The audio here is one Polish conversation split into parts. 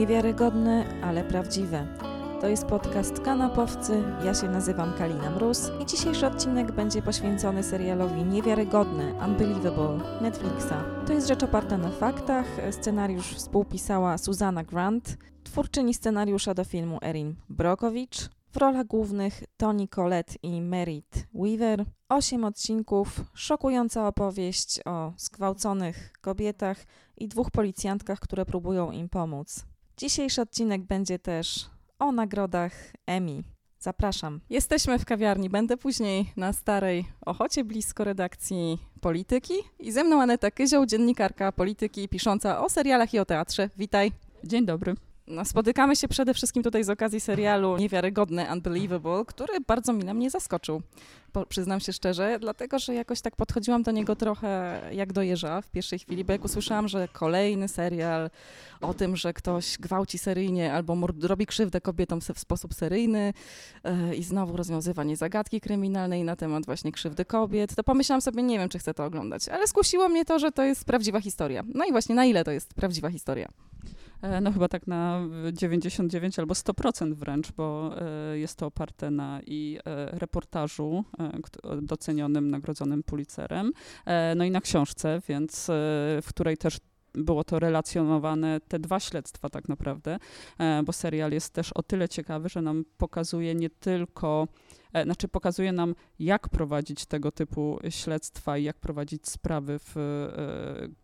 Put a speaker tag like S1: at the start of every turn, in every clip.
S1: Niewiarygodne, ale prawdziwe. To jest podcast Kanapowcy. Ja się nazywam Kalina Mróz i dzisiejszy odcinek będzie poświęcony serialowi Niewiarygodne, Unbelievable Netflixa. To jest rzecz oparta na faktach. Scenariusz współpisała Susanna Grant, twórczyni scenariusza do filmu Erin Brokowicz. W rolach głównych Toni Collette i Merit Weaver. Osiem odcinków, szokująca opowieść o zgwałconych kobietach i dwóch policjantkach, które próbują im pomóc. Dzisiejszy odcinek będzie też o nagrodach Emmy. Zapraszam. Jesteśmy w kawiarni. Będę później na Starej Ochocie, blisko redakcji Polityki. I ze mną Aneta Kyzioł, dziennikarka polityki, pisząca o serialach i o teatrze. Witaj.
S2: Dzień dobry.
S1: No, spotykamy się przede wszystkim tutaj z okazji serialu Niewiarygodny, Unbelievable, który bardzo mi na mnie zaskoczył. Po, przyznam się szczerze, dlatego że jakoś tak podchodziłam do niego trochę jak do jeża w pierwszej chwili, bo jak usłyszałam, że kolejny serial o tym, że ktoś gwałci seryjnie albo robi krzywdę kobietom w sposób seryjny yy, i znowu rozwiązywanie zagadki kryminalnej na temat właśnie krzywdy kobiet, to pomyślałam sobie, nie wiem, czy chcę to oglądać, ale skusiło mnie to, że to jest prawdziwa historia. No i właśnie na ile to jest prawdziwa historia?
S2: E, no chyba tak na 99 albo 100% wręcz, bo e, jest to oparte na i e, reportażu docenionym, nagrodzonym Pulitzerem, no i na książce, więc w której też było to relacjonowane, te dwa śledztwa tak naprawdę, bo serial jest też o tyle ciekawy, że nam pokazuje nie tylko znaczy pokazuje nam, jak prowadzić tego typu śledztwa i jak prowadzić sprawy w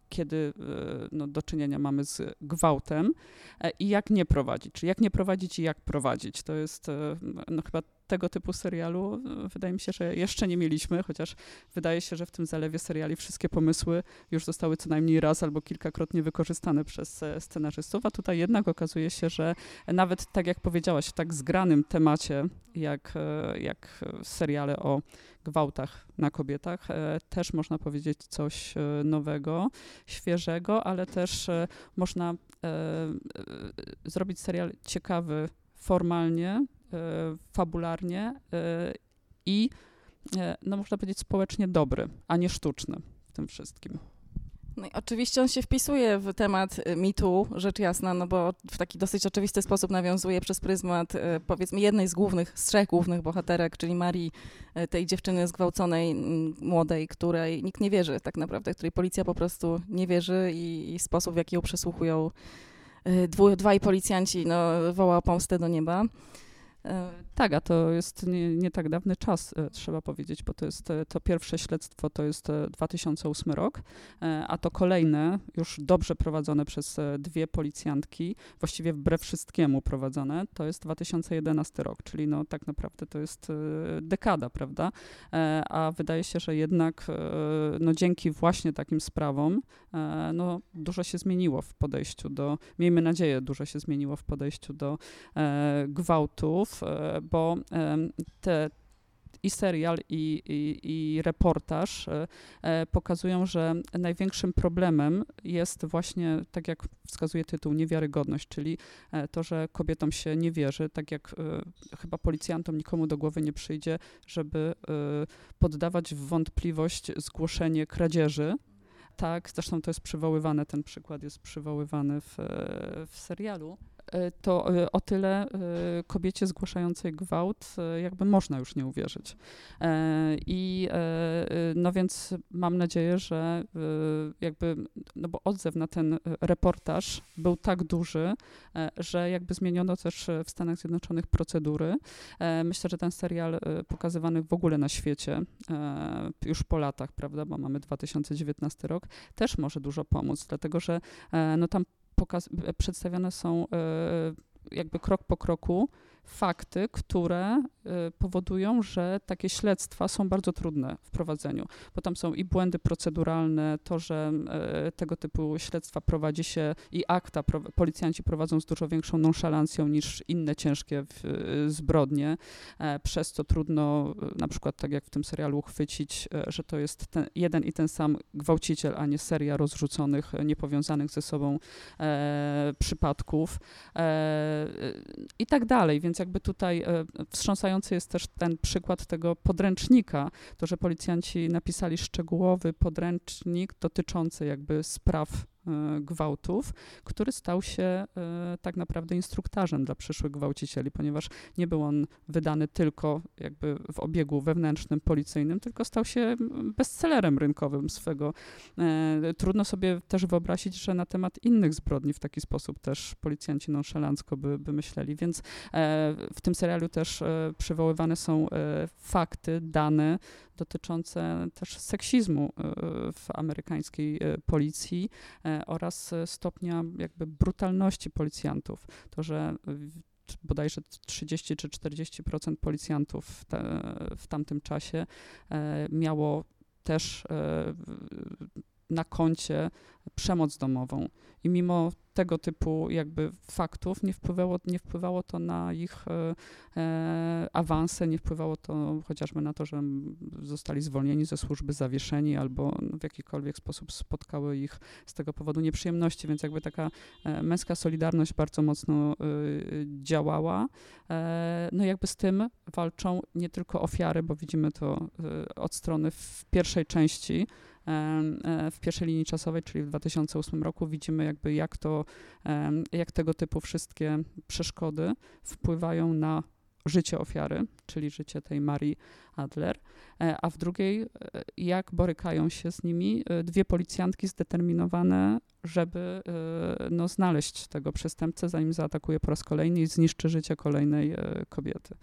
S2: kiedy e, no, do czynienia mamy z gwałtem e, i jak nie prowadzić, czy jak nie prowadzić i jak prowadzić. To jest e, no, chyba tego typu serialu wydaje mi się, że jeszcze nie mieliśmy, chociaż wydaje się, że w tym zalewie seriali wszystkie pomysły już zostały co najmniej raz albo kilkakrotnie wykorzystane przez scenarzystów, a tutaj jednak okazuje się, że nawet tak jak powiedziałaś, w tak zgranym temacie, jak, jak seriale o gwałtach na kobietach, e, też można powiedzieć coś e, nowego, świeżego, ale też e, można zrobić serial ciekawy formalnie, fabularnie i no można powiedzieć społecznie dobry, a nie sztuczny w tym wszystkim.
S1: No oczywiście on się wpisuje w temat y, mitu, rzecz jasna, no bo w taki dosyć oczywisty sposób nawiązuje przez pryzmat y, powiedzmy jednej z głównych, z trzech głównych bohaterek, czyli Marii, y, tej dziewczyny zgwałconej, młodej, której nikt nie wierzy tak naprawdę, której policja po prostu nie wierzy i, i sposób, w jaki ją przesłuchują dwu, dwaj policjanci, no, woła o pomstę do nieba.
S2: Tak, a to jest nie, nie, tak dawny czas, e, trzeba powiedzieć, bo to jest e, to pierwsze śledztwo to jest 2008 e, rok, a to kolejne, już dobrze prowadzone przez dwie policjantki, właściwie wbrew wszystkiemu prowadzone, to jest 2011 rok, czyli no tak naprawdę to jest dekada, prawda? A wydaje się, że jednak no dzięki właśnie takim sprawom no dużo się zmieniło w podejściu do, miejmy nadzieję, dużo się zmieniło w podejściu do gwałtów, bo te i serial, i, i, i reportaż e, e, pokazują, że największym problemem jest właśnie, tak jak wskazuje tytuł, niewiarygodność, czyli to, że kobietom się nie wierzy, tak jak chyba policjantom nikomu do głowy nie przyjdzie, żeby poddawać w wątpliwość zgłoszenie kradzieży. Tak, zresztą to jest przywoływane, ten przykład jest przywoływany w, w serialu. E, to e, o tyle e, kobiecie zgłaszającej gwałt jakby można już nie uwierzyć. I no więc mam nadzieję, że jakby, no bo odzew na ten reportaż był tak duży, że jakby zmieniono też w Stanach Zjednoczonych procedury. Myślę, że ten serial pokazywany w ogóle na świecie, już po latach, prawda, bo mamy 2019 rok, też może dużo pomóc, dlatego że no tam pokaz- przedstawione są e, jakby krok po kroku fakty, które y, powodują, że takie śledztwa są bardzo trudne w prowadzeniu, bo tam są i błędy proceduralne, to, że y, tego typu śledztwa prowadzi się i akta policjanci prowadzą z dużo większą nonszalancją niż inne ciężkie y, zbrodnie, e, przez co trudno na przykład, tak jak w tym serialu, uchwycić, e, że to jest ten, jeden i ten sam gwałciciel, a nie seria rozrzuconych, niepowiązanych ze sobą e, przypadków e, i tak dalej, więc więc jakby tutaj e, wstrząsający jest też ten przykład tego podręcznika, to, że policjanci napisali szczegółowy podręcznik dotyczący jakby spraw gwałtów, który stał się tak naprawdę instruktarzem dla przyszłych gwałcicieli, ponieważ nie był on wydany tylko jakby w obiegu wewnętrznym, policyjnym, tylko stał się bestsellerem rynkowym swego. Trudno sobie też wyobrazić, że na temat innych zbrodni w taki sposób też policjanci nonszalancko by, by myśleli, więc w tym serialu też przywoływane są fakty, dane dotyczące też seksizmu e, w amerykańskiej e, policji e, oraz stopnia jakby brutalności policjantów. To, że bodajże 30 czy 40% policjantów w, w tamtym czasie miało też na koncie przemoc domową. I mimo tego typu jakby faktów nie wpływało, nie wpływało to na ich e, e, awanse, nie wpływało to chociażby na to, że zostali zwolnieni ze służby, zawieszeni albo w jakikolwiek sposób spotkały ich z tego powodu nieprzyjemności, więc jakby taka e, męska solidarność bardzo mocno e, działała. E, no jakby z tym walczą nie tylko ofiary, bo widzimy to e, od strony w pierwszej części, w pierwszej linii czasowej, czyli w 2008 roku, widzimy jakby jak to, jak tego typu wszystkie przeszkody wpływają na życie ofiary, czyli życie tej Marii Adler, e, a w drugiej, e, jak borykają się z nimi dwie policjantki zdeterminowane, żeby no, znaleźć tego przestępcę, zanim zaatakuje po raz kolejny i zniszczy życie kolejnej kobiety.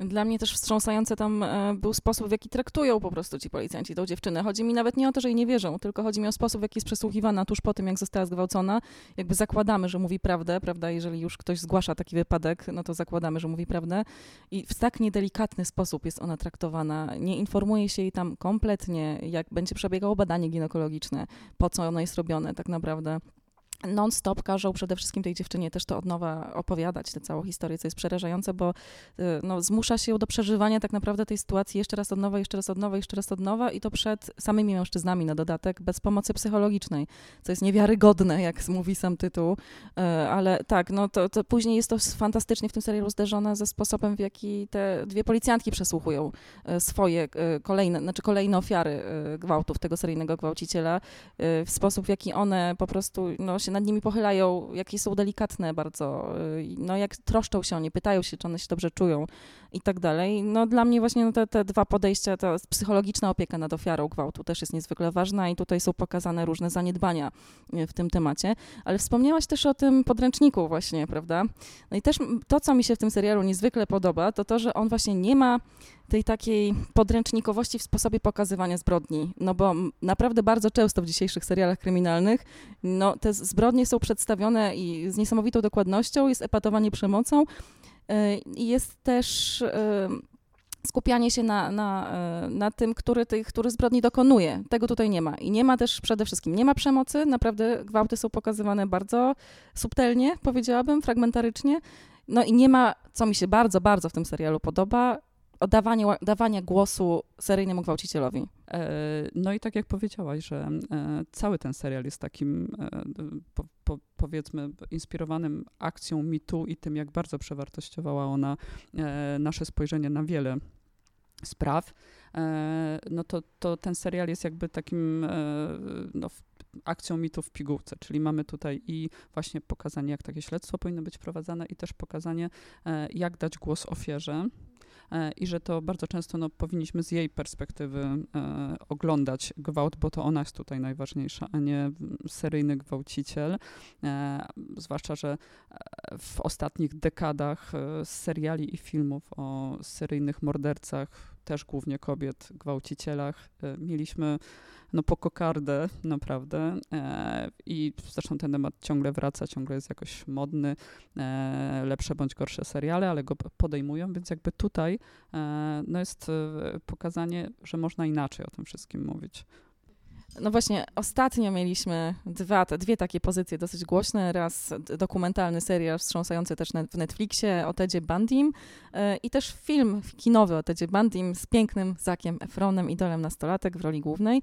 S1: Dla mnie też wstrząsający tam e, był sposób, w jaki traktują po prostu ci policjanci tą dziewczynę. Chodzi mi nawet nie o to, że jej nie wierzą, tylko chodzi mi o sposób, w jaki jest przesłuchiwana tuż po tym, jak została zgwałcona. Jakby zakładamy, że mówi prawdę, prawda? Jeżeli już ktoś zgłasza taki wypadek, no to zakładamy, że mówi prawdę. I w tak niedelikatny sposób jest ona traktowana. Nie informuje się jej tam kompletnie, jak będzie przebiegało badanie ginekologiczne, po co ono jest robione tak naprawdę non-stop każą przede wszystkim tej dziewczynie też to od nowa opowiadać, tę całą historię, co jest przerażające, bo y, no, zmusza się ją do przeżywania tak naprawdę tej sytuacji jeszcze raz od nowa, jeszcze raz od nowa, jeszcze raz od nowa i to przed samymi mężczyznami na dodatek, bez pomocy psychologicznej, co jest niewiarygodne, jak mówi sam tytuł, y, ale tak, no to, to później jest to fantastycznie w tym serialu zderzone ze sposobem, w jaki te dwie policjantki przesłuchują y, swoje kolejne, znaczy kolejne ofiary gwałtów tego seryjnego gwałciciela, w sposób, w jaki one po prostu no, się nad nimi pochylają, jakie są delikatne bardzo, y, no jak troszczą się o nie, pytają się, czy one się dobrze czują i tak dalej. No dla mnie właśnie no, te, te dwa podejścia, ta psychologiczna opieka nad ofiarą gwałtu też jest niezwykle ważna i tutaj są pokazane różne zaniedbania y, w tym temacie. Ale wspomniałaś też o tym podręczniku właśnie, prawda? No i też to, co mi się w tym serialu niezwykle podoba, to to, że on właśnie nie ma tej takiej podręcznikowości w sposobie pokazywania zbrodni. No bo naprawdę bardzo często w dzisiejszych serialach kryminalnych no, te zbrodnie są przedstawione i z niesamowitą dokładnością, jest epatowanie przemocą y, i jest też y, skupianie się na, na, y, na tym, który, tych, który zbrodni dokonuje. Tego tutaj nie ma. I nie ma też przede wszystkim, nie ma przemocy, naprawdę gwałty są pokazywane bardzo subtelnie, powiedziałabym, fragmentarycznie. No i nie ma, co mi się bardzo, bardzo w tym serialu podoba, dawanie, dawania głosu seryjnemu gwałcicielowi. E,
S2: no i tak jak powiedziałaś, że e, cały ten serial jest takim, e, po, po, powiedzmy, inspirowanym akcją mitu i tym, jak bardzo przewartościowała ona nasze spojrzenie na wiele spraw, no to, to ten serial jest jakby takim no, akcją mitu w pigułce, czyli mamy tutaj i właśnie pokazanie, jak takie śledztwo powinno być prowadzone i też pokazanie, jak dać głos ofierze, E, i że to bardzo często no, powinniśmy z jej perspektywy e, oglądać gwałt, bo to ona jest tutaj najważniejsza, a nie seryjny gwałciciel. E, zwłaszcza, że w ostatnich dekadach seriali i filmów o seryjnych mordercach, też głównie kobiet, gwałcicielach, mieliśmy no po kokardę naprawdę e, i zresztą ten temat ciągle wraca, ciągle jest jakoś modny, e, lepsze bądź gorsze seriale, ale go podejmują, więc jakby tutaj e, no jest e, pokazanie, że można inaczej o tym wszystkim mówić.
S1: No właśnie, ostatnio mieliśmy dwa, dwie takie pozycje dosyć głośne. Raz dokumentalny serial wstrząsający też w Netflixie o Tedzie Bandim yy, i też film kinowy o Tedzie Bandim z pięknym Zakiem Efronem, idolem nastolatek w roli głównej.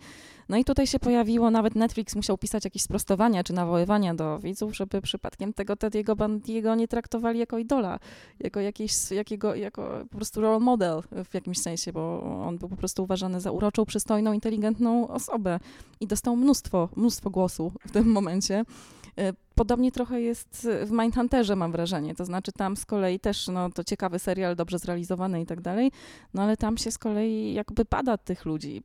S1: No i tutaj się pojawiło, nawet Netflix musiał pisać jakieś sprostowania czy nawoływania do widzów, żeby przypadkiem tego Tediego Bandiego nie traktowali jako idola, jako jakieś, jakiego, jako po prostu role model w jakimś sensie, bo on był po prostu uważany za uroczą, przystojną, inteligentną osobę. I dostał mnóstwo, mnóstwo głosu w tym momencie. E, podobnie trochę jest w Mindhunterze, mam wrażenie. To znaczy, tam z kolei też, no to ciekawy serial, dobrze zrealizowany i tak dalej, no ale tam się z kolei jakby pada tych ludzi.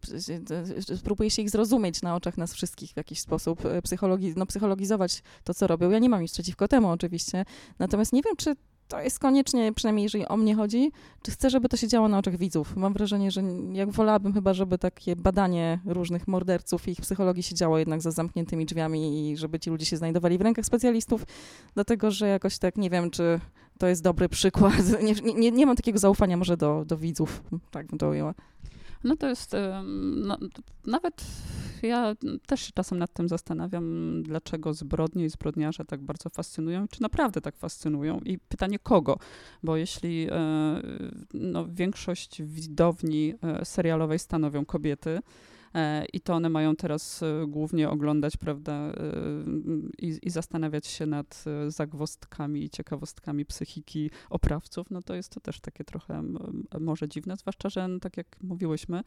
S1: Próbuje się ich zrozumieć na oczach nas wszystkich w jakiś sposób, e, psychologi no, psychologizować to, co robią. Ja nie mam nic przeciwko temu, oczywiście. Natomiast nie wiem, czy to jest koniecznie, przynajmniej jeżeli o mnie chodzi, czy chcę, żeby to się działo na oczach widzów. Mam wrażenie, że jak wolałabym chyba, żeby takie badanie różnych morderców i ich psychologii się działo jednak za zamkniętymi drzwiami i żeby ci ludzie się znajdowali w rękach specjalistów, dlatego że jakoś tak nie wiem, czy to jest dobry przykład. Nie, nie, nie mam takiego zaufania może do, do widzów, tak bym to ujęła.
S2: No to jest, no, nawet ja też się czasem nad tym zastanawiam, dlaczego zbrodnie i zbrodniarze tak bardzo fascynują, czy naprawdę tak fascynują. I pytanie kogo, bo jeśli e, no, większość widowni e, serialowej stanowią kobiety, E, i to one mają teraz głównie oglądać, prawda, i, i zastanawiać się nad zagwostkami i ciekawostkami psychiki oprawców, no to jest to też takie trochę może dziwne, zwłaszcza, że no, tak jak mówiłyśmy,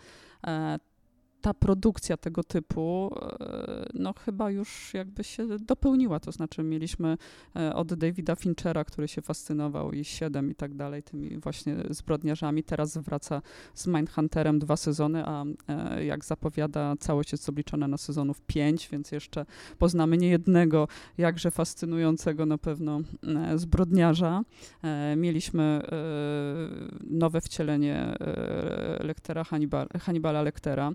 S2: ta produkcja tego typu, e, no chyba już jakby się dopełniła, to znaczy mieliśmy e, od Davida Finchera, który się fascynował i Siedem i tak dalej, tymi właśnie zbrodniarzami, teraz wraca z Mindhunterem dwa sezony, a e, jak zapowiada, całość jest obliczona na sezonów pięć, więc jeszcze poznamy niejednego jakże fascynującego na pewno zbrodniarza. Mieliśmy nowe wcielenie Lektera, Hannibal, Hannibala Lektera,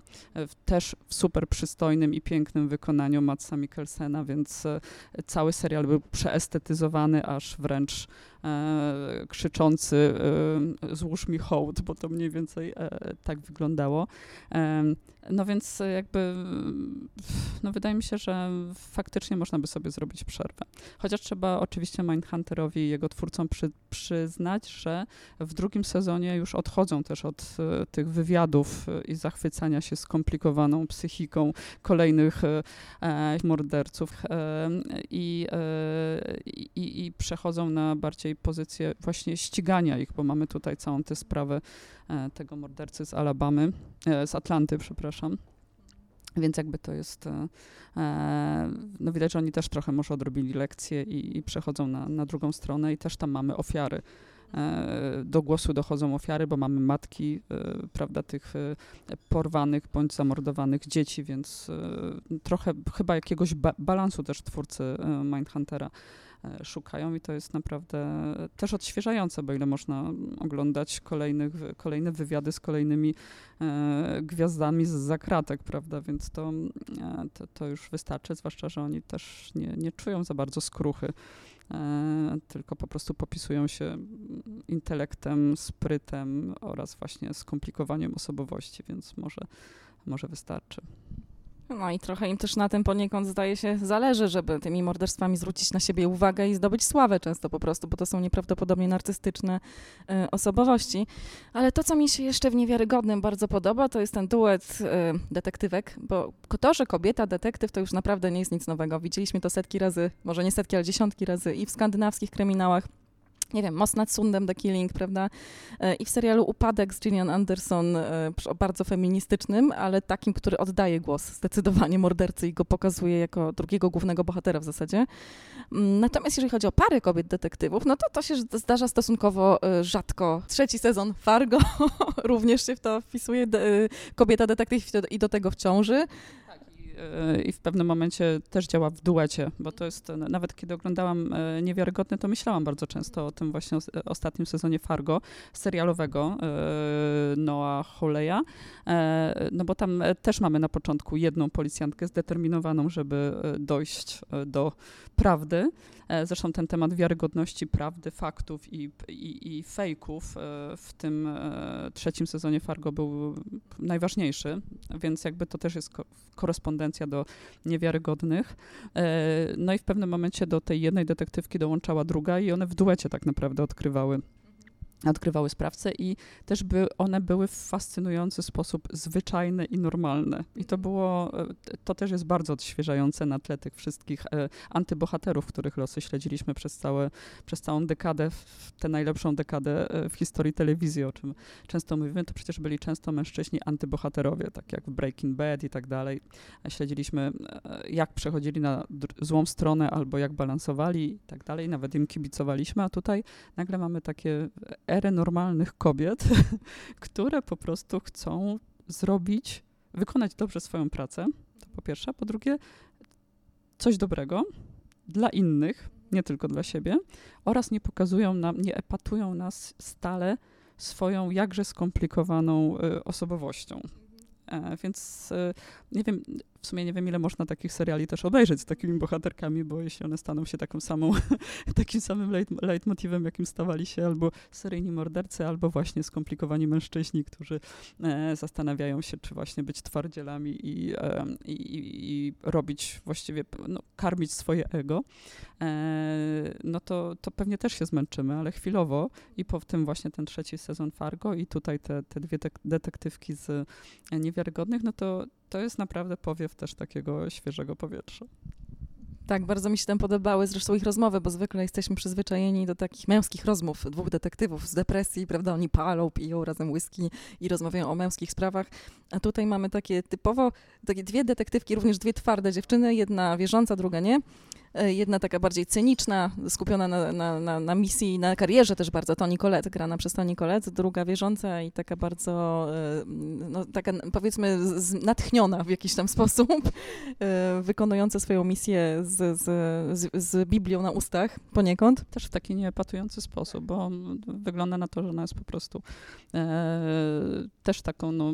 S2: też w super przystojnym i pięknym wykonaniu Matsa Mikkelsena, więc e, cały serial był przeestetyzowany, aż wręcz e, krzyczący e, złóż mi hołd, bo to mniej więcej e, tak wyglądało. E, no więc jakby, no wydaje mi się, że faktycznie można by sobie zrobić przerwę. Chociaż trzeba oczywiście Mindhunterowi i jego twórcom przy, przyznać, że w drugim sezonie już odchodzą też od e, tych wywiadów i zachwycania się skomplikowaną psychiką kolejnych morderców i, i, i przechodzą na bardziej pozycję właśnie ścigania ich, bo mamy tutaj całą tę sprawę e, tego mordercy z Alabamy, e, z Atlanty, przepraszam. Więc jakby to jest, e, no widać, że oni też trochę może odrobili lekcje i, i przechodzą na, na drugą stronę i też tam mamy ofiary. Do głosu dochodzą ofiary, bo mamy matki, prawda, tych porwanych bądź zamordowanych dzieci, więc trochę chyba jakiegoś ba balansu też twórcy Mindhuntera E, szukają i to jest naprawdę też odświeżające, bo ile można oglądać kolejnych, kolejne wywiady z kolejnymi e, gwiazdami z zakratek, prawda, więc to, e, to, to, już wystarczy, zwłaszcza, że oni też nie, nie czują za bardzo skruchy, e, tylko po prostu popisują się intelektem, sprytem oraz właśnie skomplikowaniem osobowości, więc może, może wystarczy.
S1: No i trochę im też na tym poniekąd zdaje się zależy, żeby tymi morderstwami zwrócić na siebie uwagę i zdobyć sławę często po prostu, bo to są nieprawdopodobnie narcystyczne y, osobowości. Ale to, co mi się jeszcze w Niewiarygodnym bardzo podoba, to jest ten duet y, detektywek, bo to, że kobieta detektyw to już naprawdę nie jest nic nowego. Widzieliśmy to setki razy, może nie setki, ale dziesiątki razy i w skandynawskich kryminałach nie wiem, Most nad Sundem, The Killing, prawda? E, I w serialu Upadek z Gillian Anderson, e, bardzo feministycznym, ale takim, który oddaje głos zdecydowanie mordercy i go pokazuje jako drugiego głównego bohatera w zasadzie. Mm, natomiast jeżeli chodzi o pary kobiet detektywów, no to to się zdarza stosunkowo e, rzadko. Trzeci sezon Fargo również się w to wpisuje, kobieta detektyw i do tego w ciąży.
S2: E, i w pewnym momencie też działa w duecie, bo to jest, nawet kiedy oglądałam e, Niewiarygodne, to myślałam bardzo często o tym właśnie ostatnim sezonie Fargo, serialowego e, Noah Holeya, no bo tam też mamy na początku jedną policjantkę zdeterminowaną, żeby dojść do prawdy, E, zresztą ten temat wiarygodności prawdy, faktów i, i, i fejków e, w tym e, trzecim sezonie Fargo był najważniejszy, więc jakby to też jest korespondencja do niewiarygodnych. No i w pewnym momencie do tej jednej detektywki dołączała druga i one w duecie tak naprawdę odkrywały odkrywały sprawcę i też by one były w fascynujący sposób zwyczajne i normalne. I to było, e, to też jest bardzo odświeżające na tle tych wszystkich e, antybohaterów, których losy śledziliśmy przez, całe, przez całą dekadę, tę najlepszą dekadę e, w historii telewizji, o czym często mówimy, to przecież byli często mężczyźni antybohaterowie, tak jak w Breaking Bad i tak dalej. Śledziliśmy, jak przechodzili na złą stronę albo jak balansowali i tak dalej, nawet im kibicowaliśmy, a tutaj nagle mamy takie erę normalnych kobiet, które po prostu chcą zrobić, wykonać dobrze swoją pracę, to po pierwsze, po drugie, coś dobrego dla innych, nie tylko dla siebie, oraz nie pokazują nam, nie epatują nas stale swoją jakże skomplikowaną y, osobowością. E, więc e, nie wiem, w sumie nie wiem, ile można takich seriali też obejrzeć z takimi bohaterkami, bo jeśli one staną się taką samą, takim samym leitmotivem, jakim stawali się albo seryjni mordercy, albo właśnie skomplikowani mężczyźni, którzy e, zastanawiają się, czy właśnie być twardzielami i, e, i, i robić właściwie, no, karmić swoje ego, e, no to, to pewnie też się zmęczymy, ale chwilowo i po tym właśnie ten trzeci sezon Fargo i tutaj te, te dwie detektywki z Niewiarygodnych, no to to jest naprawdę powiew też takiego świeżego powietrza.
S1: Tak, bardzo mi się tam podobały zresztą ich rozmowy, bo zwykle jesteśmy przyzwyczajeni do takich męskich rozmów dwóch detektywów z depresji, prawda? Oni palą, piją razem whisky i rozmawiają o męskich sprawach. A tutaj mamy takie typowo, takie dwie detektywki, również dwie twarde dziewczyny, jedna wierząca, druga nie. E, jedna taka bardziej cyniczna, skupiona na, na, na, na misji, na karierze też bardzo, Toni Collette, grana przez Toni Collette, druga wierząca i taka bardzo, e, no, taka powiedzmy natchniona w jakiś tam sposób, e, wykonująca swoją misję z, z, z, z Biblią na ustach poniekąd.
S2: Też w taki nieepatujący sposób, bo wygląda na to, że ona jest po prostu e, też taką no,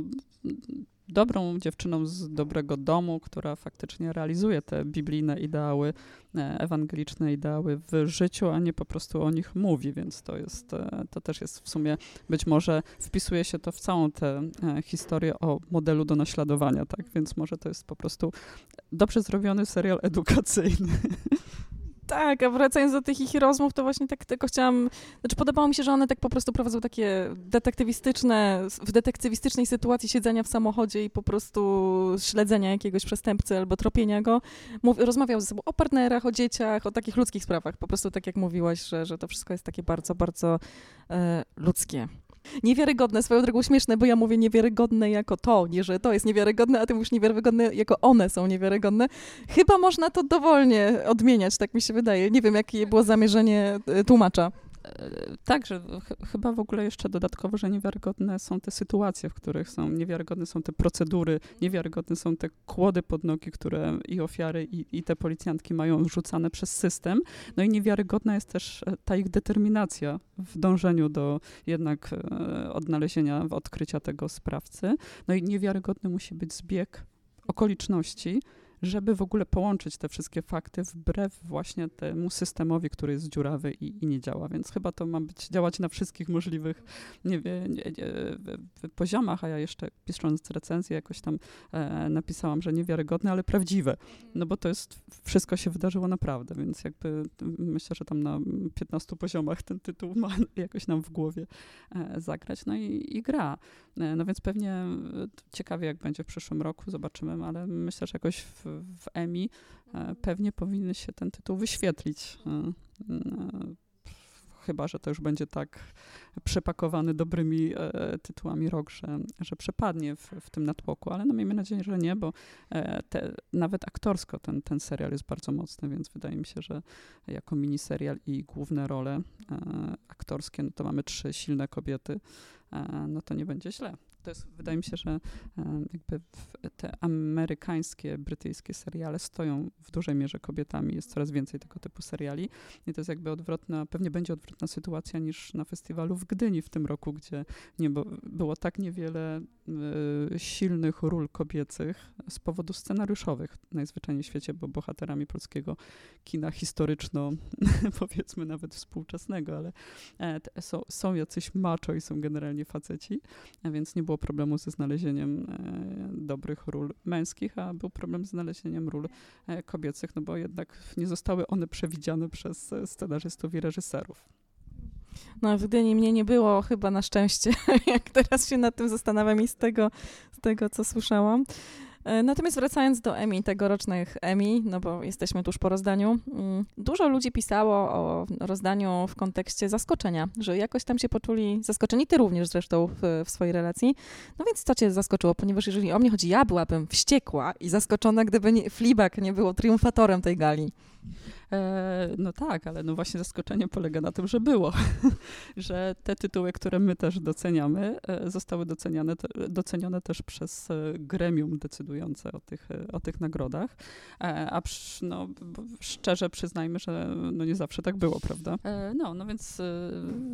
S2: dobrą dziewczyną z dobrego domu, która faktycznie realizuje te biblijne ideały, e, ewangeliczne ideały w życiu, a nie po prostu o nich mówi, więc to jest, e, to też jest w sumie, być może wpisuje się to w całą tę e, historię o modelu do naśladowania, tak, więc może to jest po prostu dobrze zrobiony serial edukacyjny.
S1: Tak, a wracając do tych ich rozmów, to właśnie tak tylko chciałam, znaczy podobało mi się, że one tak po prostu prowadzą takie detektywistyczne, w detektywistycznej sytuacji siedzenia w samochodzie i po prostu śledzenia jakiegoś przestępcy albo tropienia go. Mów, rozmawiał ze sobą o partnerach, o dzieciach, o takich ludzkich sprawach. Po prostu tak jak mówiłaś, że, że to wszystko jest takie bardzo, bardzo e, ludzkie. Niewiarygodne, swoją drogą śmieszne, bo ja mówię niewiarygodne jako to, nie że to jest niewiarygodne, a ty mówisz niewiarygodne jako one są niewiarygodne. Chyba można to dowolnie odmieniać, tak mi się wydaje. Nie wiem, jakie było zamierzenie e, tłumacza.
S2: Tak, że ch chyba w ogóle jeszcze dodatkowo, że niewiarygodne są te sytuacje, w których są, niewiarygodne są te procedury, niewiarygodne są te kłody pod nogi, które i ofiary, i, i te policjantki mają rzucane przez system. No i niewiarygodna jest też e, ta ich determinacja w dążeniu do jednak e, odnalezienia, odkrycia tego sprawcy. No i niewiarygodny musi być zbieg okoliczności, żeby w ogóle połączyć te wszystkie fakty wbrew właśnie temu systemowi, który jest dziurawy i, i nie działa. Więc chyba to ma być działać na wszystkich możliwych nie, nie, nie, poziomach, a ja jeszcze pisząc recenzję jakoś tam e, napisałam, że niewiarygodne, ale prawdziwe. No bo to jest, wszystko się wydarzyło naprawdę, więc jakby myślę, że tam na 15 poziomach ten tytuł ma jakoś nam w głowie e, zagrać. No i, i gra. E, no więc pewnie e, ciekawie, jak będzie w przyszłym roku, zobaczymy, ale myślę, że jakoś w, w EMI e, pewnie powinny się ten tytuł wyświetlić. Chyba, że to już będzie tak przepakowany dobrymi e, tytułami rok, że, że przepadnie w, w tym natłoku, ale no miejmy nadzieję, że nie, bo e, te, nawet aktorsko ten, ten serial jest bardzo mocny, więc wydaje mi się, że jako miniserial i główne role e, aktorskie, no to mamy trzy silne kobiety, E, no to nie będzie źle. To jest, wydaje mi się, że e, jakby te amerykańskie, brytyjskie seriale stoją w dużej mierze kobietami. Jest coraz więcej tego typu seriali. I to jest jakby odwrotna, pewnie będzie odwrotna sytuacja niż na festiwalu w Gdyni w tym roku, gdzie nie, bo było tak niewiele y, silnych ról kobiecych z powodów scenariuszowych najzwyczajniej w świecie, bo bohaterami polskiego kina historyczno, powiedzmy nawet współczesnego, ale e, są, są jacyś macho i są generalnie faceci, a więc nie było problemu ze znalezieniem e, dobrych ról męskich, a był problem z znalezieniem ról e, kobiecych, no bo jednak nie zostały one przewidziane przez scenarzystów i reżyserów.
S1: No w Gdyni mnie nie było chyba na szczęście, jak teraz się nad tym zastanawiam i z tego, z tego co słyszałam. E, natomiast wracając do Emmy, tegorocznych Emmy, no bo jesteśmy tuż po rozdaniu, mm, dużo ludzi pisało o rozdaniu w kontekście zaskoczenia, że jakoś tam się poczuli zaskoczeni, ty również zresztą w, w swojej relacji. No więc co cię zaskoczyło? Ponieważ jeżeli o mnie chodzi, ja byłabym wściekła i zaskoczona, gdyby nie, Fleabag nie było triumfatorem tej gali.
S2: E, no tak, ale no właśnie zaskoczenie polega na tym, że było, że te tytuły, które my też doceniamy, e, zostały doceniane, docenione też przez e, gremium decydujące o tych, o tych nagrodach, a przy, no, szczerze przyznajmy, że no nie zawsze tak było, prawda? No, no więc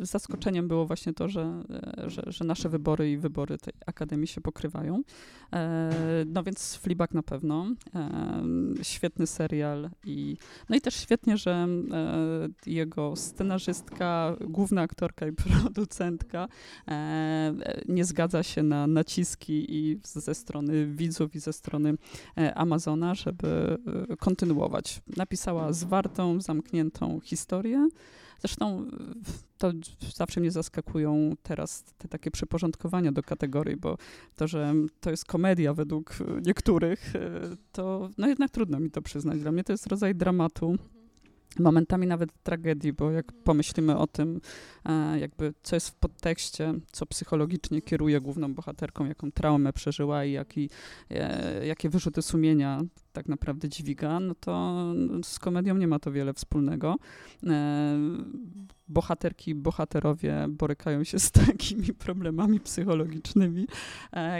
S2: zaskoczeniem było właśnie to, że, że, że nasze wybory i wybory tej Akademii się pokrywają. No więc Fleabag na pewno, świetny serial i no i też świetnie, że e, jego scenarzystka, główna aktorka i producentka e, nie zgadza się na naciski i ze strony widzów i ze strony e, Amazona, żeby kontynuować. Napisała zwartą, zamkniętą historię. Zresztą to zawsze mnie zaskakują teraz te takie przyporządkowania do kategorii, bo to, że to jest komedia według niektórych, e, to no jednak trudno mi to przyznać. Dla mnie to jest rodzaj dramatu. Momentami nawet tragedii, bo jak pomyślimy o tym, e, jakby co jest w podtekście, co psychologicznie kieruje główną bohaterką, jaką traumę przeżyła i jaki, e, jakie wyrzuty sumienia tak naprawdę dźwiga, no to z komedią nie ma to wiele wspólnego. E, bohaterki, bohaterowie borykają się z takimi problemami psychologicznymi,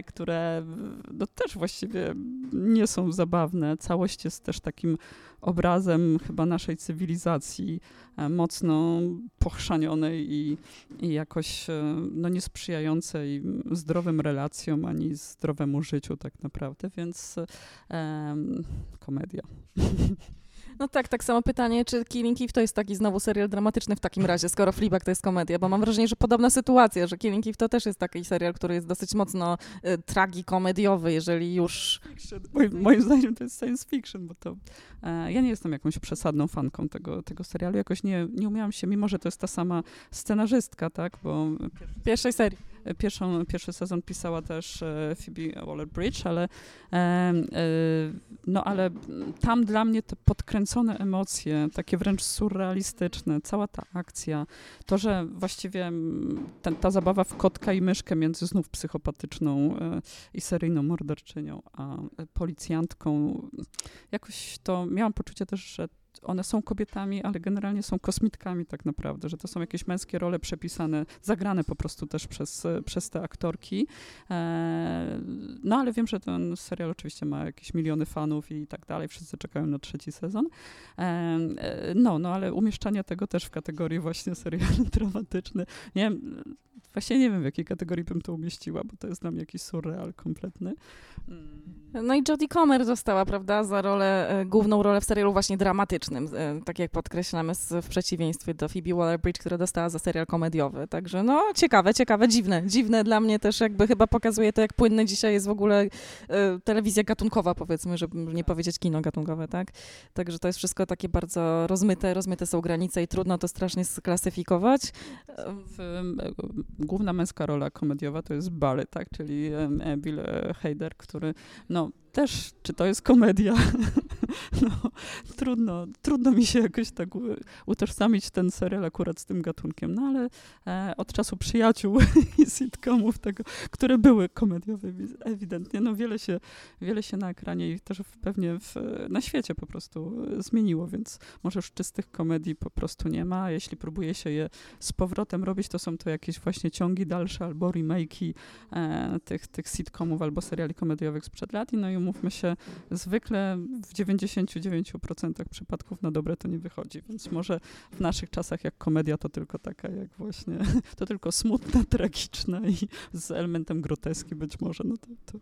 S2: które no, też właściwie nie są zabawne. Całość jest też takim obrazem chyba naszej cywilizacji, e, mocno pochrzanionej i, i jakoś e, no, niesprzyjającej zdrowym relacjom ani zdrowemu życiu tak naprawdę, więc komedia.
S1: No tak, tak samo pytanie, czy Killing Eve to jest taki znowu serial dramatyczny w takim razie, skoro Fleabag to jest komedia, bo mam wrażenie, że podobna sytuacja, że Killing Eve to też jest taki serial, który jest dosyć mocno y, tragikomediowy, jeżeli już...
S2: Moim, moim zdaniem to jest science fiction, bo to... E, ja nie jestem jakąś przesadną fanką tego, tego serialu, jakoś nie, nie umiałam się, mimo że to jest ta sama scenarzystka, tak, bo...
S1: Pierwszej serii.
S2: Pierwszą, pierwszy sezon pisała też e, Phoebe Waller-Bridge, ale, e, no, ale tam dla mnie te podkręcone emocje, takie wręcz surrealistyczne, cała ta akcja, to, że właściwie ten, ta zabawa w kotka i myszkę między znów psychopatyczną e, i seryjną morderczynią, a policjantką, jakoś to miałam poczucie też, że one są kobietami, ale generalnie są kosmitkami tak naprawdę, że to są jakieś męskie role przepisane, zagrane po prostu też przez, przez te aktorki. E, no ale wiem, że ten serial oczywiście ma jakieś miliony fanów i tak dalej, wszyscy czekają na trzeci sezon. E, e, no, no ale umieszczanie tego też w kategorii właśnie serial dramatyczny, nie wiem, Właśnie nie wiem, w jakiej kategorii bym to umieściła, bo to jest dla mnie jakiś surreal kompletny.
S1: Mm. No i Jodie Comer została, prawda, za rolę, główną rolę w serialu właśnie dramatycznym, e, tak jak podkreślamy w przeciwieństwie do Phoebe Waller-Bridge, która dostała za serial komediowy. Także no, ciekawe, ciekawe, dziwne. Dziwne dla mnie też jakby chyba pokazuje to, jak płynne dzisiaj jest w ogóle e, telewizja gatunkowa, powiedzmy, żeby nie powiedzieć kino gatunkowe, tak? Także to jest wszystko takie bardzo rozmyte, rozmyte są granice i trudno to strasznie sklasyfikować.
S2: Główna męska rola komediowa to jest Bally, tak? Czyli Bill Hader, który no też, czy to jest komedia? no, trudno, trudno mi się jakoś tak utożsamić ten serial akurat z tym gatunkiem, no ale e, od czasu przyjaciół i sitcomów tego, które były komediowe ewidentnie, no wiele się, wiele się na ekranie i też pewnie w, na świecie po prostu zmieniło, więc może już czystych komedii po prostu nie ma, jeśli próbuje się je z powrotem robić, to są to jakieś właśnie ciągi dalsze albo remake'i e, tych, tych sitcomów albo seriali komediowych sprzed lat. I no i umówmy się, zwykle w 99% przypadków na dobre to nie wychodzi, więc może w naszych czasach jak komedia to tylko taka jak właśnie, to tylko smutna, tragiczna i z elementem groteski być może, no to, to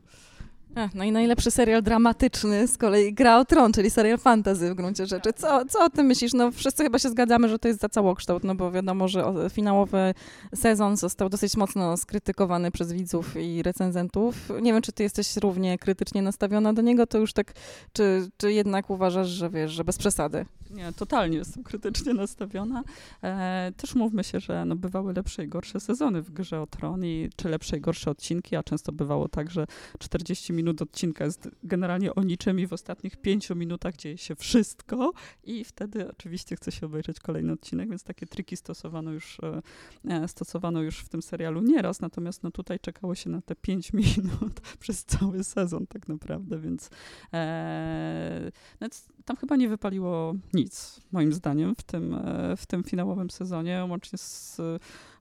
S1: Ach, no i najlepszy serial dramatyczny z kolei Gra o Tron, czyli serial fantasy w gruncie rzeczy. Co, co o tym myślisz? No wszyscy chyba się zgadzamy, że to jest za całokształt, no bo wiadomo, że finałowy sezon został dosyć mocno skrytykowany przez widzów i recenzentów. Nie wiem, czy ty jesteś równie krytycznie nastawiona do niego, to już tak, czy, czy jednak uważasz, że wiesz, że bez przesady?
S2: Nie, totalnie jestem krytycznie nastawiona. E, też mówmy się, że no, bywały lepsze i gorsze sezony w Grze o Tron i czy lepsze i gorsze odcinki, a często bywało tak, że 40 minut odcinka jest generalnie o niczym i w ostatnich 5 minutach dzieje się wszystko. I wtedy oczywiście chce się obejrzeć kolejny odcinek, więc takie triki stosowano już, e, e stosowano już w tym serialu nieraz, natomiast no, tutaj czekało się na te 5 minut przez cały sezon tak naprawdę, więc e, tam chyba nie wypaliło nic, moim zdaniem, w tym, e, w tym finałowym sezonie, łącznie z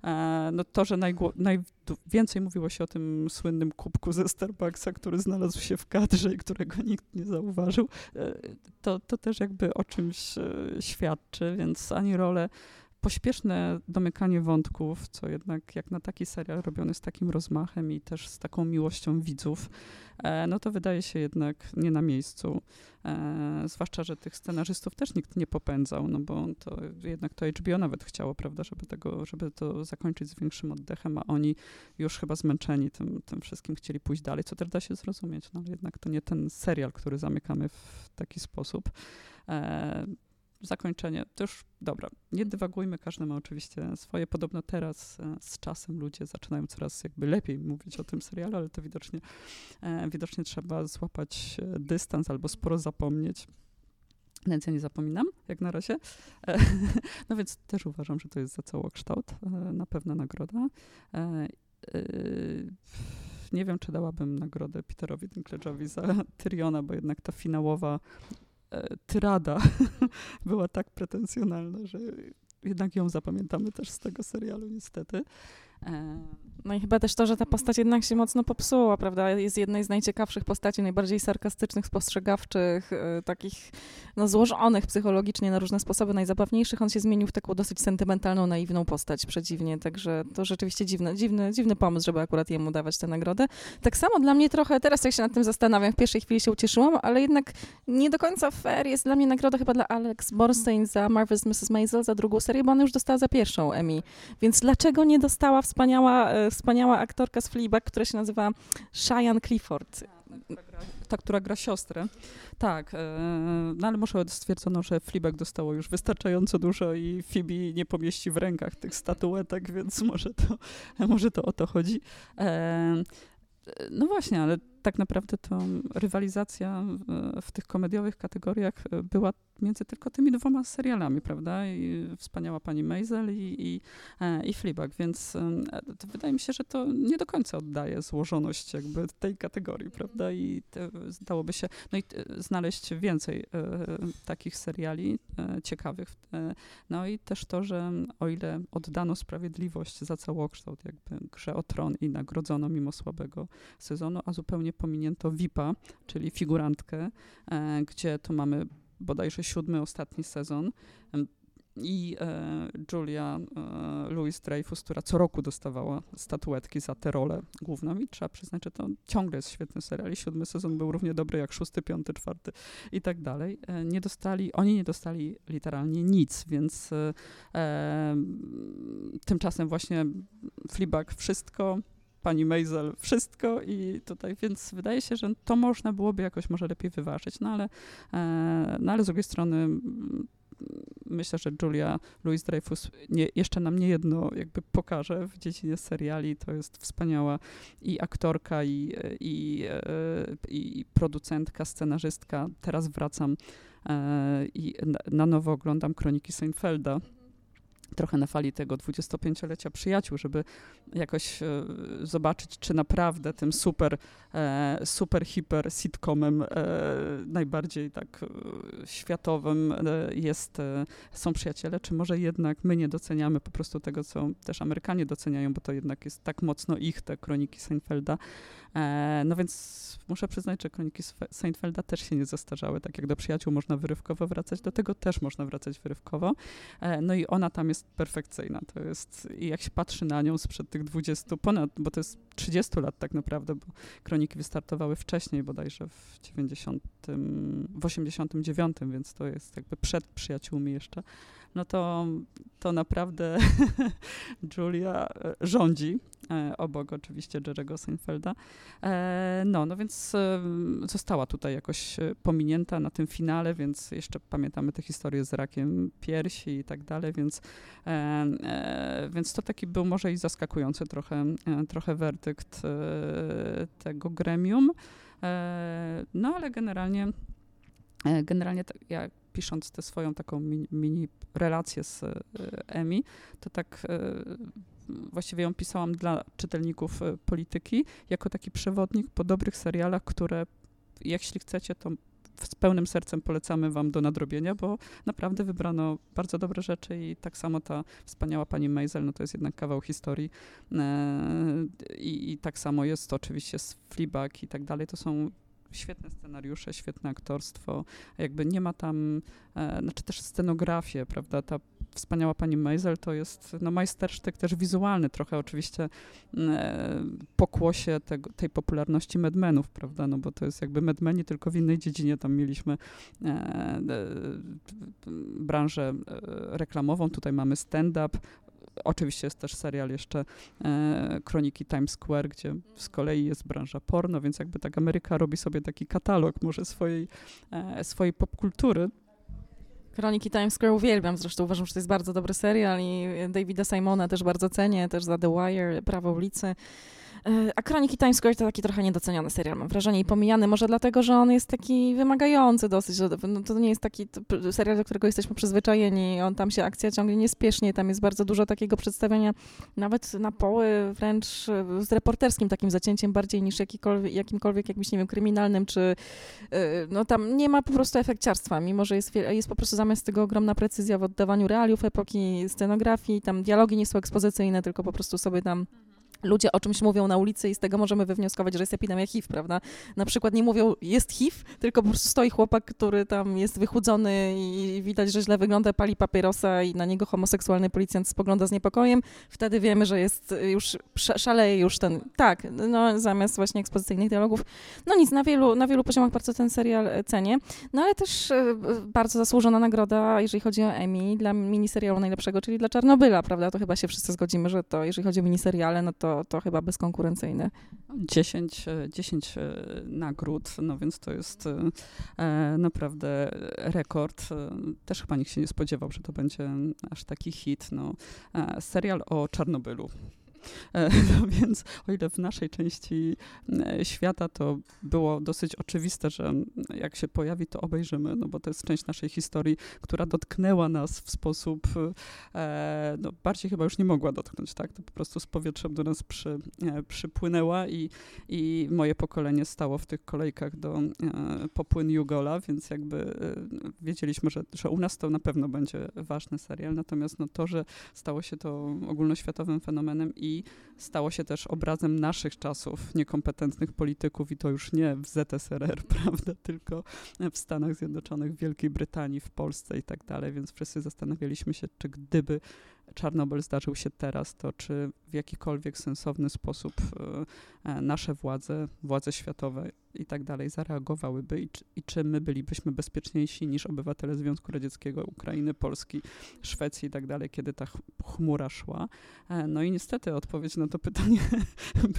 S2: e, no, to, że najwięcej mówiło się o tym słynnym kubku ze Starbucksa, który znalazł się w kadrze i którego nikt nie zauważył, e, to, to też jakby o czymś świadczy, więc ani rolę pośpieszne domykanie wątków, co jednak jak na taki serial robiony z takim rozmachem i też z taką miłością widzów, e, no to wydaje się jednak nie na miejscu. E, zwłaszcza, że tych scenarzystów też nikt nie popędzał, no bo to jednak to HBO nawet chciało, prawda, żeby, tego, żeby to zakończyć z większym oddechem, a oni już chyba zmęczeni tym, tym wszystkim chcieli pójść dalej, co też da się zrozumieć, no ale jednak to nie ten serial, który zamykamy w taki sposób. Zakończenie, to już dobra, nie dywagujmy, każdy ma oczywiście swoje. Podobno teraz e, z czasem ludzie zaczynają coraz jakby lepiej mówić o tym serialu, ale to widocznie, e, widocznie trzeba złapać e, dystans albo sporo zapomnieć. Więc ja nie zapominam, jak na razie. No więc też uważam, że to jest za całokształt na pewno nagroda. Nie wiem, czy dałabym nagrodę Peterowi Dinklage'owi za Tyriona, bo jednak ta finałowa tyrada była tak pretensjonalna, że jednak ją zapamiętamy też z tego serialu, niestety.
S1: No i chyba też to, że ta postać jednak się mocno popsuła, prawda? Jest jednej z najciekawszych postaci, najbardziej sarkastycznych, spostrzegawczych, yy, takich no, złożonych psychologicznie na różne sposoby, najzabawniejszych. On się zmienił w taką dosyć sentymentalną, naiwną postać przedziwnie, także to rzeczywiście dziwny, dziwny, dziwny pomysł, żeby akurat jemu dawać tę nagrodę. Tak samo dla mnie trochę, teraz jak się nad tym zastanawiam, w pierwszej chwili się ucieszyłam, ale jednak nie do końca fair jest dla mnie nagroda chyba dla Alex Borstein za Marvel's Mrs. Maisel, za drugą serię, bo ona już dostała za pierwszą Emmy. Więc dlaczego nie dostała wspaniała, e, wspaniała aktorka z Fleabag, która się nazywa Cheyenne Clifford.
S2: Ta, która gra siostrę. Tak, e, no ale może stwierdzono, że Fleabag dostało już wystarczająco dużo i Phoebe nie pomieści w rękach tych statuetek, więc może to, może to o to chodzi. E, no właśnie, ale tak naprawdę to rywalizacja w tych komediowych kategoriach była między tylko tymi dwoma serialami, prawda? I wspaniała pani Maisel i, i, e, i więc e, wydaje mi się, że to nie do końca oddaje złożoność jakby tej kategorii, prawda? I dałoby się, no i e, znaleźć więcej takich seriali ciekawych. no i też to, że o ile oddano sprawiedliwość za całokształt jakby grze o tron i nagrodzono mimo słabego sezonu, a zupełnie pominięto VIP-a, czyli figurantkę, gdzie to mamy bodajże siódmy, ostatni sezon. I e, Julia e, Louis Dreyfus, która co roku dostawała statuetki za tę rolę główną i trzeba przyznać, że to ciągle jest świetny serial i siódmy sezon był równie dobry jak szósty, piąty, czwarty i tak dalej. E, nie dostali, oni nie dostali literalnie nic, więc e, e, tymczasem właśnie Fleabag wszystko, pani Maisel wszystko i tutaj, więc wydaje się, że to można byłoby jakoś może lepiej wyważyć, no ale, e, no ale z drugiej strony myślę, że Julia Louis-Dreyfus nie, jeszcze nam nie jedno jakby pokaże w dziedzinie seriali. To jest wspaniała i aktorka, i, i, e, i producentka, scenarzystka. Teraz wracam e, i na nowo oglądam Kroniki Seinfelda trochę na fali tego 25-lecia przyjaciół, żeby jakoś e, zobaczyć, czy naprawdę tym super, e, super hiper sitcomem e, najbardziej tak światowym jest, są przyjaciele, czy może jednak my nie doceniamy po prostu tego, co też Amerykanie doceniają, bo to jednak jest tak mocno ich, te kroniki Seinfelda. No więc muszę przyznać, że kroniki Seinfelda też się nie zastarzały. Tak jak do przyjaciół można wyrywkowo wracać, do tego też można wracać wyrywkowo. no i ona tam jest jest perfekcyjna. To jest, i jak się patrzy na nią sprzed tych 20, ponad, bo to jest 30 lat tak naprawdę, bo kroniki wystartowały wcześniej, bodajże w 90, w 89, więc to jest jakby przed przyjaciółmi jeszcze no to, to naprawdę Julia e, rządzi, e, obok oczywiście Jerego Seinfelda. E, no, no więc została tutaj jakoś pominięta na tym finale, więc jeszcze pamiętamy tę historię z rakiem piersi i tak dalej, więc, więc to taki był może i zaskakujący trochę, trochę werdykt tego gremium. No ale generalnie Generalnie ja pisząc tę swoją taką mini, mini relację z e, Emi, to tak e, właściwie ją pisałam dla czytelników e, polityki, jako taki przewodnik po dobrych serialach, które jeśli chcecie, to z pełnym sercem polecamy wam do nadrobienia, bo naprawdę wybrano bardzo dobre rzeczy i tak samo ta wspaniała pani Maisel, no to jest jednak kawał historii i, i tak samo jest oczywiście z Fleabag i tak dalej, to są świetne scenariusze, świetne aktorstwo, jakby nie ma tam, e, znaczy też scenografię, prawda, ta wspaniała pani Maisel to jest no, majstersztyk też wizualny, trochę oczywiście e, pokłosie tego, tej popularności Medmenów, prawda, no bo to jest jakby Medmeni, tylko w innej dziedzinie, tam mieliśmy e, e, branżę e, reklamową, tutaj mamy stand-up, Oczywiście jest też serial jeszcze e, Kroniki Times Square, gdzie z kolei jest branża porno, więc jakby tak Ameryka robi sobie taki katalog może swojej, e, swojej popkultury.
S1: Kroniki Times Square uwielbiam, zresztą uważam, że to jest bardzo dobry serial i Davida Simona też bardzo cenię, też za The Wire, Prawo ulicy. E, a Kroniki Times Square to taki trochę niedoceniony serial, mam wrażenie, i pomijany może dlatego, że on jest taki wymagający dosyć, no, to nie jest taki serial, do którego jesteśmy przyzwyczajeni, on tam się akcja ciągnie niespiesznie, tam jest bardzo dużo takiego przedstawienia, nawet na poły wręcz e, z reporterskim takim zacięciem bardziej niż jakimkolwiek jakimś, nie wiem, kryminalnym, czy e, no tam nie ma po prostu efekciarstwa, mimo że jest, jest po prostu zamiast tego ogromna precyzja w oddawaniu realiów epoki, scenografii, tam dialogi nie są ekspozycyjne, tylko po prostu sobie tam ludzie o czymś mówią na ulicy i z tego możemy wywnioskować, że jest epidemia HIV, prawda? Na przykład nie mówią jest HIV, tylko po prostu stoi chłopak, który tam jest wychudzony i widać, że źle wygląda, pali papierosa i na niego homoseksualny policjant spogląda z niepokojem. Wtedy wiemy, że jest już, szaleje już ten, tak, no zamiast właśnie ekspozycyjnych dialogów. No nic, na wielu, na wielu poziomach bardzo ten serial e, cenię. No ale też e, bardzo zasłużona nagroda, jeżeli chodzi o Emmy, dla miniserialu najlepszego, czyli dla Czarnobyla, prawda? To chyba się wszyscy zgodzimy, że to, jeżeli chodzi o miniseriale, no to to, to chyba bezkonkurencyjne.
S2: 10, 10 e, nagród, no więc to jest e, naprawdę rekord. E, też chyba nikt się nie spodziewał, że to będzie aż taki hit. No, serial o Czarnobylu. E, no więc o ile w naszej części e, świata to było dosyć oczywiste, że jak się pojawi, to obejrzymy, no bo to jest część naszej historii, która dotknęła nas w sposób, e, no bardziej chyba już nie mogła dotknąć, tak? To po prostu z powietrzem do nas przy, przypłynęła i, i moje pokolenie stało w tych kolejkach do popłyn Jugola, więc jakby wiedzieliśmy, że, że u nas to na pewno będzie ważny serial, natomiast no to, że stało się to ogólnoświatowym fenomenem i i stało się też obrazem naszych czasów, niekompetentnych polityków i to już nie w ZSRR, prawda, tylko w Stanach Zjednoczonych, w Wielkiej Brytanii, w Polsce i tak dalej, więc wszyscy zastanawialiśmy się, czy gdyby Czarnobyl zdarzył się teraz, to czy w jakikolwiek sensowny sposób e, e, nasze władze, władze światowe i tak dalej zareagowałyby i czy, i czy my bylibyśmy bezpieczniejsi niż obywatele Związku Radzieckiego, Ukrainy, Polski, Szwecji i tak dalej, kiedy ta chmura szła. E, no i niestety odpowiedź na to pytanie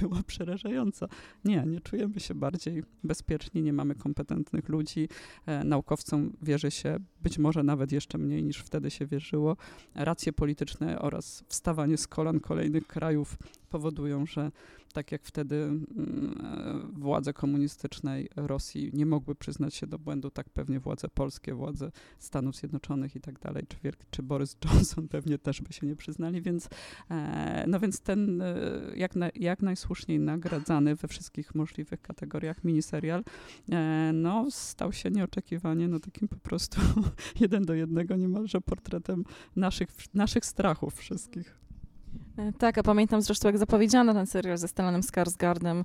S2: była przerażająca. Nie, nie czujemy się bardziej bezpieczni, nie mamy kompetentnych ludzi, naukowcom wierzy się być może nawet jeszcze mniej niż wtedy się wierzyło. Racje polityczne oraz wstawanie z kolan kolejnych krajów powodują, że tak jak wtedy mm, e, władze komunistycznej Rosji nie mogły przyznać się do błędu, tak pewnie władze polskie, władze Stanów Zjednoczonych i tak dalej, czy, czy Boris Johnson pewnie też by się nie przyznali, więc e, no więc ten e, jak, na, jak najsłuszniej nagradzany we wszystkich możliwych kategoriach miniserial, no stał się nieoczekiwanie no takim po prostu jeden do jednego niemalże portretem naszych, naszych strachów wszystkich.
S1: E, tak, a pamiętam zresztą, jak zapowiedziano ten serial ze Stellanem Skarsgardem e,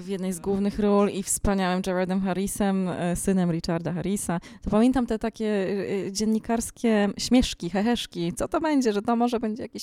S1: w jednej z głównych ról i wspaniałym Jaredem Harrisem, e, synem Richarda Harrisa. To pamiętam te takie dziennikarskie śmieszki, heheszki. Co to będzie, że to może będzie jakiś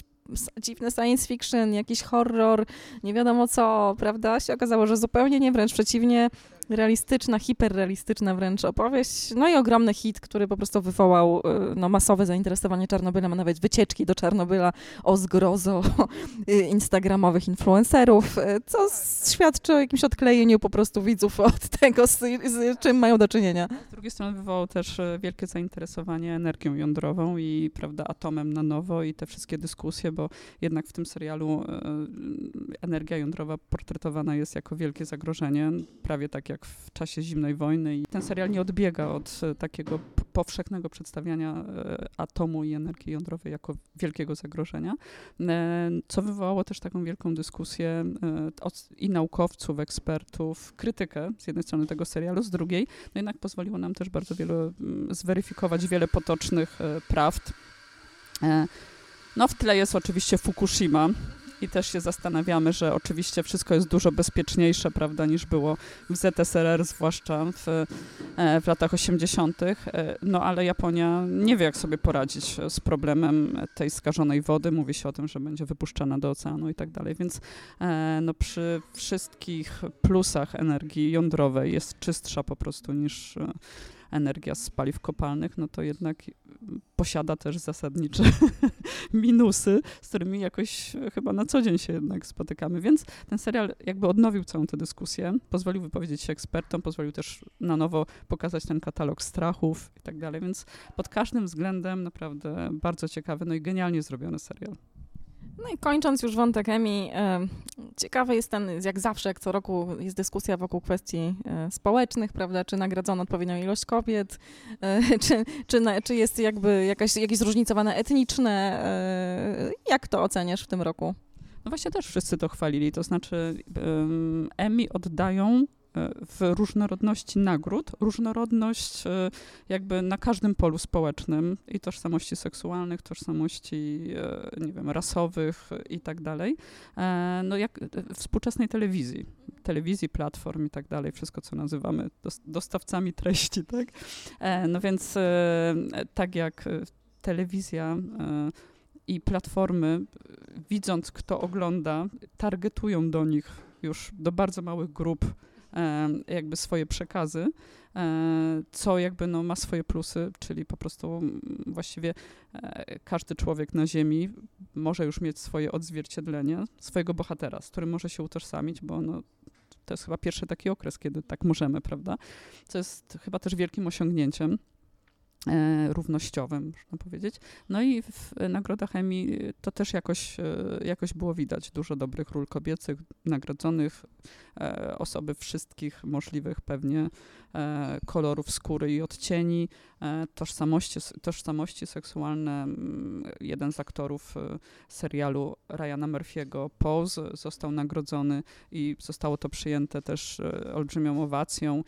S1: dziwny science fiction, jakiś horror, nie wiadomo co, prawda? Się okazało, że zupełnie nie, wręcz przeciwnie, realistyczna, hiperrealistyczna wręcz opowieść. No i ogromny hit, który po prostu wywołał y, no, masowe zainteresowanie Czarnobylem, a nawet wycieczki do Czarnobyla o zgrozo y, instagramowych influencerów, y, co świadczy o jakimś odklejeniu po prostu widzów od tego, z, z czym mają do czynienia.
S2: Z drugiej strony wywołał też wielkie zainteresowanie energią jądrową i prawda, atomem na nowo i te wszystkie dyskusje, bo jednak w tym serialu energia jądrowa portretowana jest jako wielkie zagrożenie, prawie tak jak w czasie zimnej wojny i ten serial nie odbiega od e, takiego powszechnego przedstawiania e, atomu i energii jądrowej jako wielkiego zagrożenia, e, co wywołało też taką wielką dyskusję i naukowców, ekspertów, krytykę z jednej strony tego serialu, z drugiej, no jednak pozwoliło nam też bardzo wiele zweryfikować wiele potocznych prawd. No w tle jest oczywiście Fukushima, i też się zastanawiamy, że oczywiście wszystko jest dużo bezpieczniejsze, prawda, niż było w ZSRR, zwłaszcza w, e, w latach 80., e, no ale Japonia nie wie, jak sobie poradzić z problemem tej skażonej wody. Mówi się o tym, że będzie wypuszczana do oceanu i tak dalej, więc e, no, przy wszystkich plusach energii jądrowej jest czystsza po prostu niż energia z paliw kopalnych, no to jednak posiada też zasadnicze minusy, z którymi jakoś chyba na co dzień się jednak spotykamy. Więc ten serial jakby odnowił całą tę dyskusję, pozwolił wypowiedzieć się ekspertom, pozwolił też na nowo pokazać ten katalog strachów i tak dalej, więc pod każdym względem naprawdę bardzo ciekawy, no i genialnie zrobiony serial.
S1: No i kończąc już wątek Emi, e, ciekawy jest ten, jak zawsze, jak co roku jest dyskusja wokół kwestii e, społecznych, prawda, czy nagradzono odpowiednią ilość kobiet, e, czy, czy, czy jest jakby jakaś, jakieś zróżnicowane etniczne. Jak to oceniasz w tym roku?
S2: No właśnie też wszyscy to chwalili, to znaczy Emmy oddają w różnorodności nagród, różnorodność e, jakby na każdym polu społecznym i tożsamości seksualnych, tożsamości, e, nie wiem, rasowych i tak dalej. E, no jak współczesnej telewizji, telewizji, platform i tak dalej, wszystko co nazywamy dostawcami treści, tak? No więc tak jak telewizja i platformy, widząc kto ogląda, targetują do nich już do bardzo małych grup jakby swoje przekazy, e, co jakby no, ma swoje plusy, czyli po prostu właściwie e, każdy człowiek na Ziemi może już mieć swoje odzwierciedlenie, swojego bohatera, z którym może się utożsamić, bo no, to jest chyba pierwszy taki okres, kiedy tak możemy, prawda? Co jest chyba też wielkim osiągnięciem. E, równościowym, można powiedzieć. No i w nagrodach Emmy to też jakoś, e, jakoś było widać. Dużo dobrych ról kobiecych, nagrodzonych, e, osoby wszystkich możliwych pewnie kolorów skóry i odcieni, tożsamości, tożsamości seksualne. Jeden z aktorów serialu Ryana Murphy'ego, Pose, został nagrodzony i zostało to przyjęte też olbrzymią owacją.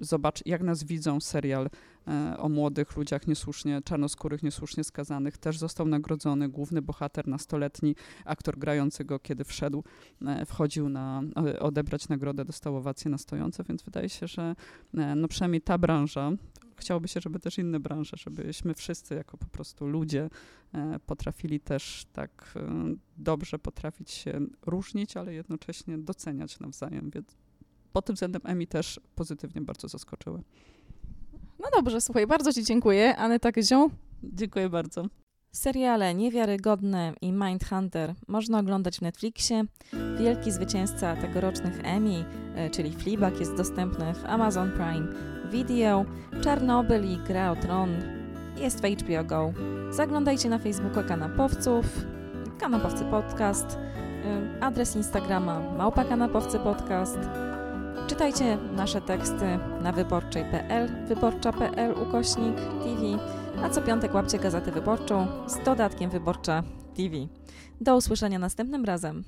S2: Zobacz, jak nas widzą serial o młodych ludziach niesłusznie, czarnoskórych, niesłusznie skazanych. Też został nagrodzony główny bohater, nastoletni aktor grający go, kiedy wszedł, e, wchodził na odebrać nagrodę, dostał owację na stojące, więc wydaje się, że e, no przynajmniej ta branża, chciałoby się, żeby też inne branże, żebyśmy wszyscy jako po prostu ludzie potrafili też tak dobrze potrafić się różnić, ale jednocześnie doceniać nawzajem, więc pod tym względem Emi też pozytywnie bardzo zaskoczyły.
S1: No dobrze, słuchaj, bardzo Ci dziękuję. Aneta Kyzią.
S2: Dziękuję bardzo.
S1: Seriale Niewiarygodne i Mindhunter można oglądać w Netflixie. Wielki zwycięzca tegorocznych Emmy, e, czyli Fleabag, jest dostępny w Amazon Prime Video. Czarnobyl i Gra o Tron jest w HBO Go. Zaglądajcie na Facebooka Kanapowców, Kanapowcy Podcast, e, adres Instagrama Małpa Kanapowcy Podcast. Czytajcie nasze teksty na wyborczej.pl, wyborcza.pl ukośnik TV, a co piątek łapcie Gazetę Wyborczą z dodatkiem Wyborcza TV. Do usłyszenia następnym razem.